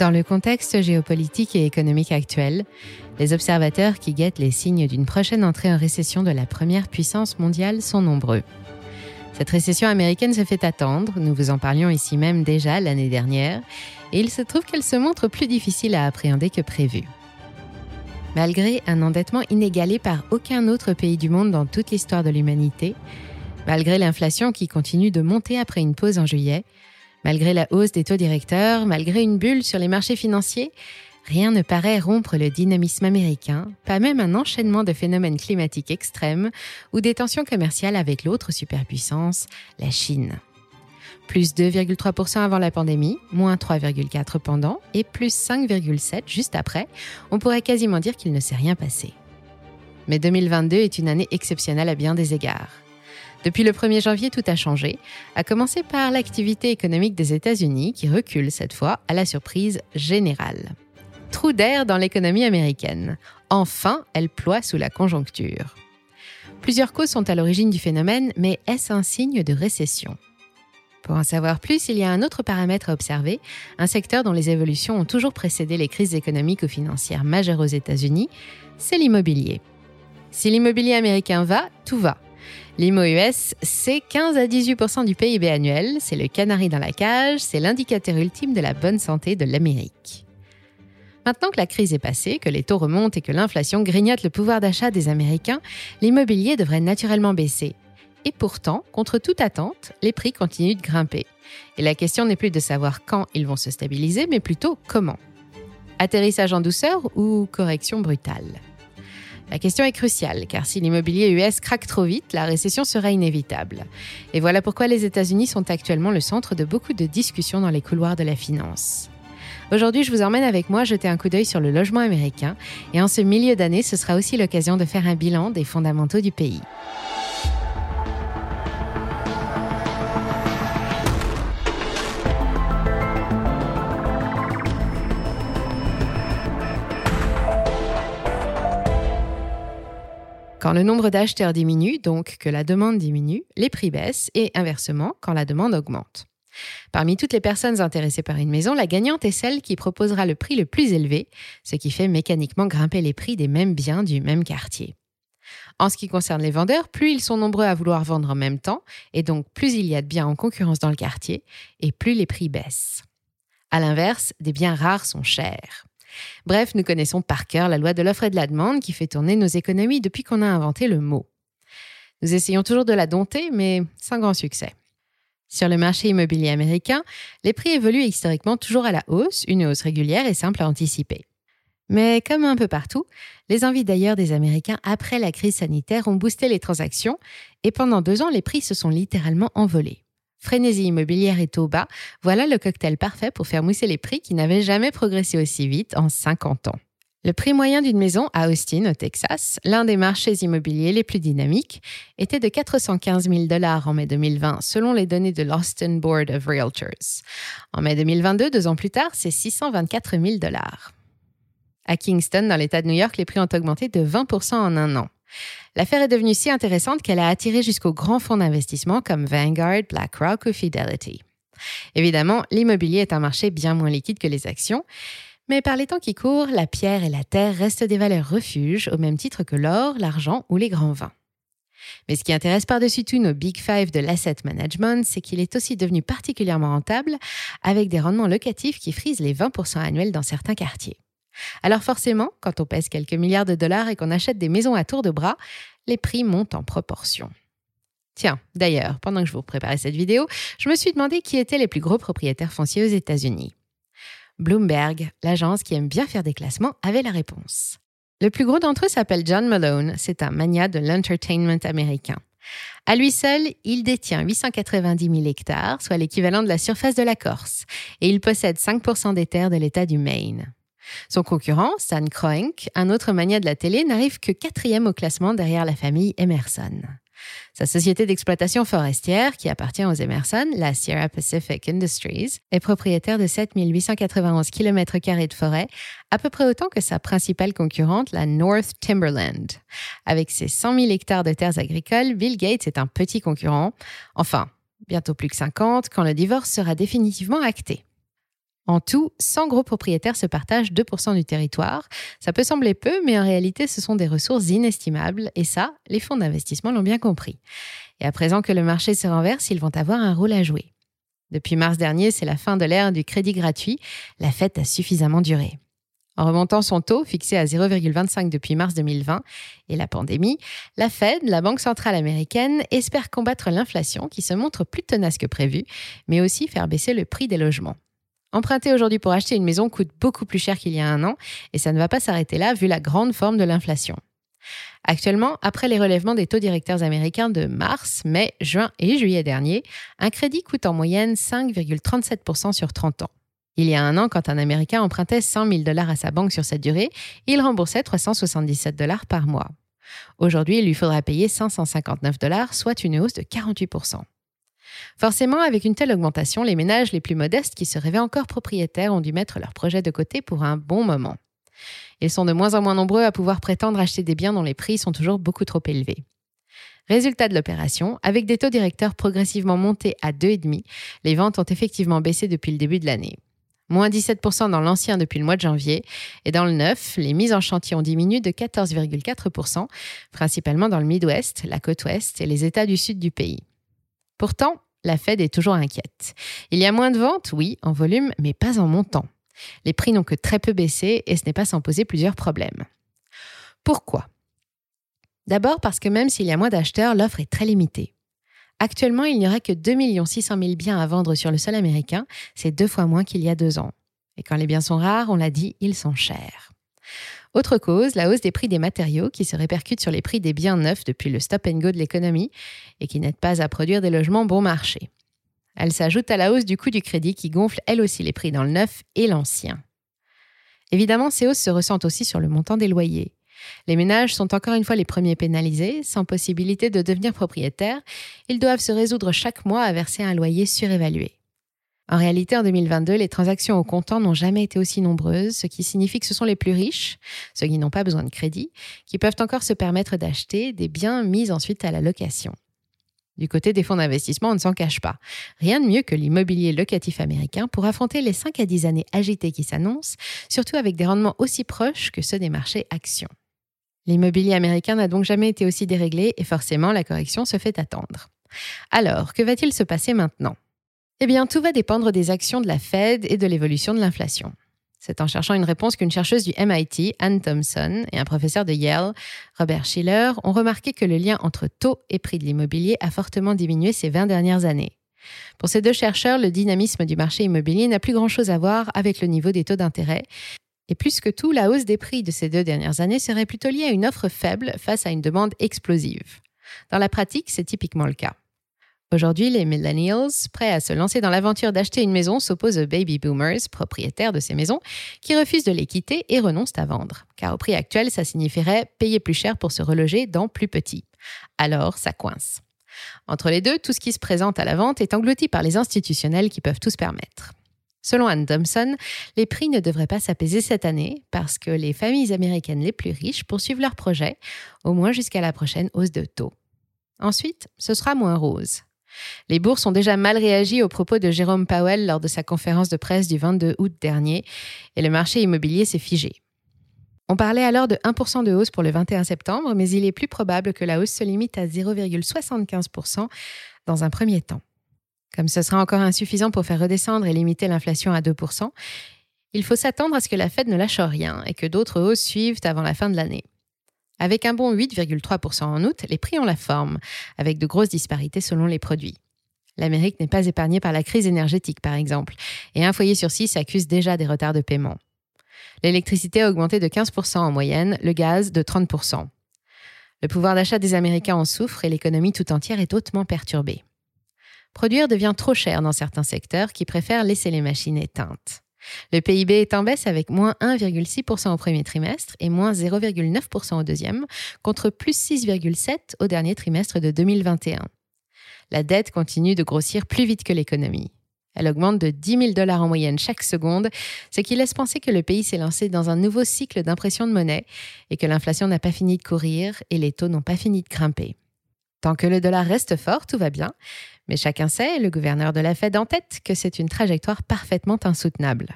Dans le contexte géopolitique et économique actuel, les observateurs qui guettent les signes d'une prochaine entrée en récession de la première puissance mondiale sont nombreux. Cette récession américaine se fait attendre, nous vous en parlions ici même déjà l'année dernière, et il se trouve qu'elle se montre plus difficile à appréhender que prévu. Malgré un endettement inégalé par aucun autre pays du monde dans toute l'histoire de l'humanité, malgré l'inflation qui continue de monter après une pause en juillet, Malgré la hausse des taux directeurs, malgré une bulle sur les marchés financiers, rien ne paraît rompre le dynamisme américain, pas même un enchaînement de phénomènes climatiques extrêmes ou des tensions commerciales avec l'autre superpuissance, la Chine. Plus 2,3% avant la pandémie, moins 3,4% pendant et plus 5,7% juste après, on pourrait quasiment dire qu'il ne s'est rien passé. Mais 2022 est une année exceptionnelle à bien des égards. Depuis le 1er janvier, tout a changé, à commencer par l'activité économique des États-Unis qui recule cette fois à la surprise générale. Trou d'air dans l'économie américaine. Enfin, elle ploie sous la conjoncture. Plusieurs causes sont à l'origine du phénomène, mais est-ce un signe de récession? Pour en savoir plus, il y a un autre paramètre à observer, un secteur dont les évolutions ont toujours précédé les crises économiques ou financières majeures aux États-Unis, c'est l'immobilier. Si l'immobilier américain va, tout va. L'IMO US, c'est 15 à 18% du PIB annuel, c'est le canari dans la cage, c'est l'indicateur ultime de la bonne santé de l'Amérique. Maintenant que la crise est passée, que les taux remontent et que l'inflation grignote le pouvoir d'achat des Américains, l'immobilier devrait naturellement baisser. Et pourtant, contre toute attente, les prix continuent de grimper. Et la question n'est plus de savoir quand ils vont se stabiliser, mais plutôt comment. Atterrissage en douceur ou correction brutale? La question est cruciale, car si l'immobilier US craque trop vite, la récession sera inévitable. Et voilà pourquoi les États-Unis sont actuellement le centre de beaucoup de discussions dans les couloirs de la finance. Aujourd'hui, je vous emmène avec moi jeter un coup d'œil sur le logement américain, et en ce milieu d'année, ce sera aussi l'occasion de faire un bilan des fondamentaux du pays. Le nombre d'acheteurs diminue, donc que la demande diminue, les prix baissent et inversement quand la demande augmente. Parmi toutes les personnes intéressées par une maison, la gagnante est celle qui proposera le prix le plus élevé, ce qui fait mécaniquement grimper les prix des mêmes biens du même quartier. En ce qui concerne les vendeurs, plus ils sont nombreux à vouloir vendre en même temps, et donc plus il y a de biens en concurrence dans le quartier, et plus les prix baissent. À l'inverse, des biens rares sont chers. Bref, nous connaissons par cœur la loi de l'offre et de la demande qui fait tourner nos économies depuis qu'on a inventé le mot. Nous essayons toujours de la dompter, mais sans grand succès. Sur le marché immobilier américain, les prix évoluent historiquement toujours à la hausse, une hausse régulière et simple à anticiper. Mais comme un peu partout, les envies d'ailleurs des Américains après la crise sanitaire ont boosté les transactions et pendant deux ans, les prix se sont littéralement envolés frénésie immobilière et taux bas, voilà le cocktail parfait pour faire mousser les prix qui n'avaient jamais progressé aussi vite en 50 ans. Le prix moyen d'une maison à Austin, au Texas, l'un des marchés immobiliers les plus dynamiques, était de 415 000 dollars en mai 2020, selon les données de l'Austin Board of Realtors. En mai 2022, deux ans plus tard, c'est 624 000 dollars. À Kingston, dans l'État de New York, les prix ont augmenté de 20 en un an. L'affaire est devenue si intéressante qu'elle a attiré jusqu'aux grands fonds d'investissement comme Vanguard, BlackRock ou Fidelity. Évidemment, l'immobilier est un marché bien moins liquide que les actions, mais par les temps qui courent, la pierre et la terre restent des valeurs refuges au même titre que l'or, l'argent ou les grands vins. Mais ce qui intéresse par-dessus tout nos Big Five de l'asset management, c'est qu'il est aussi devenu particulièrement rentable avec des rendements locatifs qui frisent les 20% annuels dans certains quartiers. Alors forcément, quand on pèse quelques milliards de dollars et qu'on achète des maisons à tour de bras, les prix montent en proportion. Tiens, d'ailleurs, pendant que je vous préparais cette vidéo, je me suis demandé qui étaient les plus gros propriétaires fonciers aux États-Unis. Bloomberg, l'agence qui aime bien faire des classements, avait la réponse. Le plus gros d'entre eux s'appelle John Malone, c'est un magnat de l'entertainment américain. À lui seul, il détient 890 000 hectares, soit l'équivalent de la surface de la Corse, et il possède 5% des terres de l'État du Maine. Son concurrent, Stan Kroenk, un autre mania de la télé, n'arrive que quatrième au classement derrière la famille Emerson. Sa société d'exploitation forestière, qui appartient aux Emerson, la Sierra Pacific Industries, est propriétaire de 7891 km de forêt, à peu près autant que sa principale concurrente, la North Timberland. Avec ses 100 000 hectares de terres agricoles, Bill Gates est un petit concurrent. Enfin, bientôt plus que 50, quand le divorce sera définitivement acté. En tout, 100 gros propriétaires se partagent 2% du territoire. Ça peut sembler peu, mais en réalité, ce sont des ressources inestimables, et ça, les fonds d'investissement l'ont bien compris. Et à présent que le marché se renverse, ils vont avoir un rôle à jouer. Depuis mars dernier, c'est la fin de l'ère du crédit gratuit. La fête a suffisamment duré. En remontant son taux, fixé à 0,25 depuis mars 2020 et la pandémie, la Fed, la Banque centrale américaine, espère combattre l'inflation qui se montre plus tenace que prévu, mais aussi faire baisser le prix des logements. Emprunter aujourd'hui pour acheter une maison coûte beaucoup plus cher qu'il y a un an, et ça ne va pas s'arrêter là vu la grande forme de l'inflation. Actuellement, après les relèvements des taux directeurs américains de mars, mai, juin et juillet dernier, un crédit coûte en moyenne 5,37% sur 30 ans. Il y a un an, quand un Américain empruntait 100 000 dollars à sa banque sur cette durée, il remboursait 377 dollars par mois. Aujourd'hui, il lui faudra payer 559 dollars, soit une hausse de 48 Forcément, avec une telle augmentation, les ménages les plus modestes qui se rêvaient encore propriétaires ont dû mettre leur projet de côté pour un bon moment. Ils sont de moins en moins nombreux à pouvoir prétendre acheter des biens dont les prix sont toujours beaucoup trop élevés. Résultat de l'opération, avec des taux directeurs progressivement montés à 2,5, les ventes ont effectivement baissé depuis le début de l'année moins 17% dans l'ancien depuis le mois de janvier, et dans le neuf, les mises en chantier ont diminué de 14,4%, principalement dans le Midwest, la côte ouest et les États du sud du pays. Pourtant, la Fed est toujours inquiète. Il y a moins de ventes, oui, en volume, mais pas en montant. Les prix n'ont que très peu baissé et ce n'est pas sans poser plusieurs problèmes. Pourquoi? D'abord parce que même s'il y a moins d'acheteurs, l'offre est très limitée. Actuellement, il n'y aurait que 2 600 000 biens à vendre sur le sol américain, c'est deux fois moins qu'il y a deux ans. Et quand les biens sont rares, on l'a dit, ils sont chers. Autre cause, la hausse des prix des matériaux qui se répercute sur les prix des biens neufs depuis le stop and go de l'économie et qui n'aident pas à produire des logements bon marché. Elle s'ajoute à la hausse du coût du crédit qui gonfle elle aussi les prix dans le neuf et l'ancien. Évidemment, ces hausses se ressentent aussi sur le montant des loyers. Les ménages sont encore une fois les premiers pénalisés, sans possibilité de devenir propriétaires. Ils doivent se résoudre chaque mois à verser un loyer surévalué. En réalité, en 2022, les transactions au comptant n'ont jamais été aussi nombreuses, ce qui signifie que ce sont les plus riches, ceux qui n'ont pas besoin de crédit, qui peuvent encore se permettre d'acheter des biens mis ensuite à la location. Du côté des fonds d'investissement, on ne s'en cache pas. Rien de mieux que l'immobilier locatif américain pour affronter les 5 à 10 années agitées qui s'annoncent, surtout avec des rendements aussi proches que ceux des marchés actions. L'immobilier américain n'a donc jamais été aussi déréglé et forcément la correction se fait attendre. Alors, que va-t-il se passer maintenant? Eh bien, tout va dépendre des actions de la Fed et de l'évolution de l'inflation. C'est en cherchant une réponse qu'une chercheuse du MIT, Anne Thompson, et un professeur de Yale, Robert Schiller, ont remarqué que le lien entre taux et prix de l'immobilier a fortement diminué ces 20 dernières années. Pour ces deux chercheurs, le dynamisme du marché immobilier n'a plus grand-chose à voir avec le niveau des taux d'intérêt, et plus que tout, la hausse des prix de ces deux dernières années serait plutôt liée à une offre faible face à une demande explosive. Dans la pratique, c'est typiquement le cas. Aujourd'hui, les millennials, prêts à se lancer dans l'aventure d'acheter une maison, s'opposent aux baby boomers, propriétaires de ces maisons, qui refusent de les quitter et renoncent à vendre. Car au prix actuel, ça signifierait payer plus cher pour se reloger dans plus petit. Alors, ça coince. Entre les deux, tout ce qui se présente à la vente est englouti par les institutionnels qui peuvent tout se permettre. Selon Anne Thompson, les prix ne devraient pas s'apaiser cette année parce que les familles américaines les plus riches poursuivent leurs projets, au moins jusqu'à la prochaine hausse de taux. Ensuite, ce sera moins rose. Les bourses ont déjà mal réagi aux propos de Jérôme Powell lors de sa conférence de presse du 22 août dernier et le marché immobilier s'est figé. On parlait alors de 1% de hausse pour le 21 septembre, mais il est plus probable que la hausse se limite à 0,75% dans un premier temps. Comme ce sera encore insuffisant pour faire redescendre et limiter l'inflation à 2%, il faut s'attendre à ce que la Fed ne lâche rien et que d'autres hausses suivent avant la fin de l'année. Avec un bon 8,3% en août, les prix ont la forme, avec de grosses disparités selon les produits. L'Amérique n'est pas épargnée par la crise énergétique, par exemple, et un foyer sur six accuse déjà des retards de paiement. L'électricité a augmenté de 15% en moyenne, le gaz de 30%. Le pouvoir d'achat des Américains en souffre et l'économie tout entière est hautement perturbée. Produire devient trop cher dans certains secteurs qui préfèrent laisser les machines éteintes. Le PIB est en baisse avec moins 1,6% au premier trimestre et moins 0,9% au deuxième, contre plus 6,7% au dernier trimestre de 2021. La dette continue de grossir plus vite que l'économie. Elle augmente de 10 000 dollars en moyenne chaque seconde, ce qui laisse penser que le pays s'est lancé dans un nouveau cycle d'impression de monnaie et que l'inflation n'a pas fini de courir et les taux n'ont pas fini de grimper. Tant que le dollar reste fort, tout va bien. Mais chacun sait, le gouverneur de la Fed en tête, que c'est une trajectoire parfaitement insoutenable.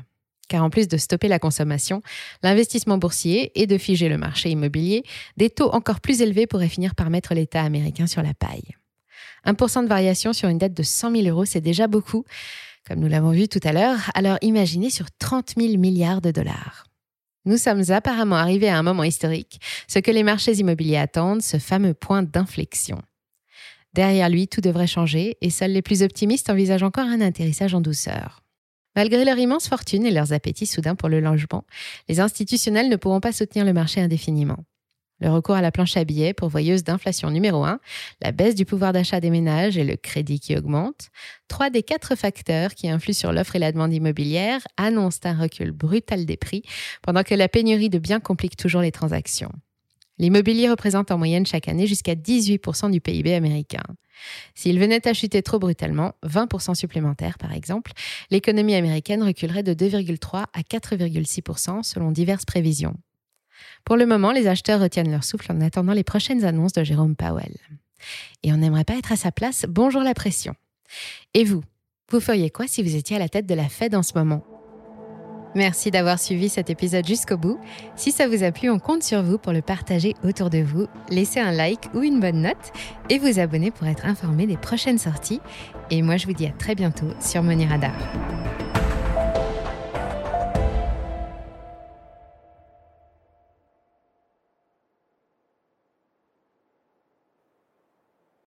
Car en plus de stopper la consommation, l'investissement boursier et de figer le marché immobilier, des taux encore plus élevés pourraient finir par mettre l'État américain sur la paille. 1% de variation sur une dette de 100 000 euros, c'est déjà beaucoup, comme nous l'avons vu tout à l'heure, alors imaginez sur 30 000 milliards de dollars. Nous sommes apparemment arrivés à un moment historique, ce que les marchés immobiliers attendent, ce fameux point d'inflexion. Derrière lui, tout devrait changer et seuls les plus optimistes envisagent encore un atterrissage en douceur. Malgré leur immense fortune et leurs appétits soudains pour le logement, les institutionnels ne pourront pas soutenir le marché indéfiniment. Le recours à la planche à billets, pourvoyeuse d'inflation numéro 1, la baisse du pouvoir d'achat des ménages et le crédit qui augmente, trois des quatre facteurs qui influent sur l'offre et la demande immobilière, annoncent un recul brutal des prix, pendant que la pénurie de biens complique toujours les transactions. L'immobilier représente en moyenne chaque année jusqu'à 18% du PIB américain. S'il venait à chuter trop brutalement, 20% supplémentaires par exemple, l'économie américaine reculerait de 2,3 à 4,6% selon diverses prévisions. Pour le moment, les acheteurs retiennent leur souffle en attendant les prochaines annonces de Jérôme Powell. Et on n'aimerait pas être à sa place, bonjour la pression. Et vous, vous feriez quoi si vous étiez à la tête de la Fed en ce moment? Merci d'avoir suivi cet épisode jusqu'au bout. Si ça vous a plu, on compte sur vous pour le partager autour de vous. Laissez un like ou une bonne note et vous abonner pour être informé des prochaines sorties. Et moi, je vous dis à très bientôt sur Money Radar.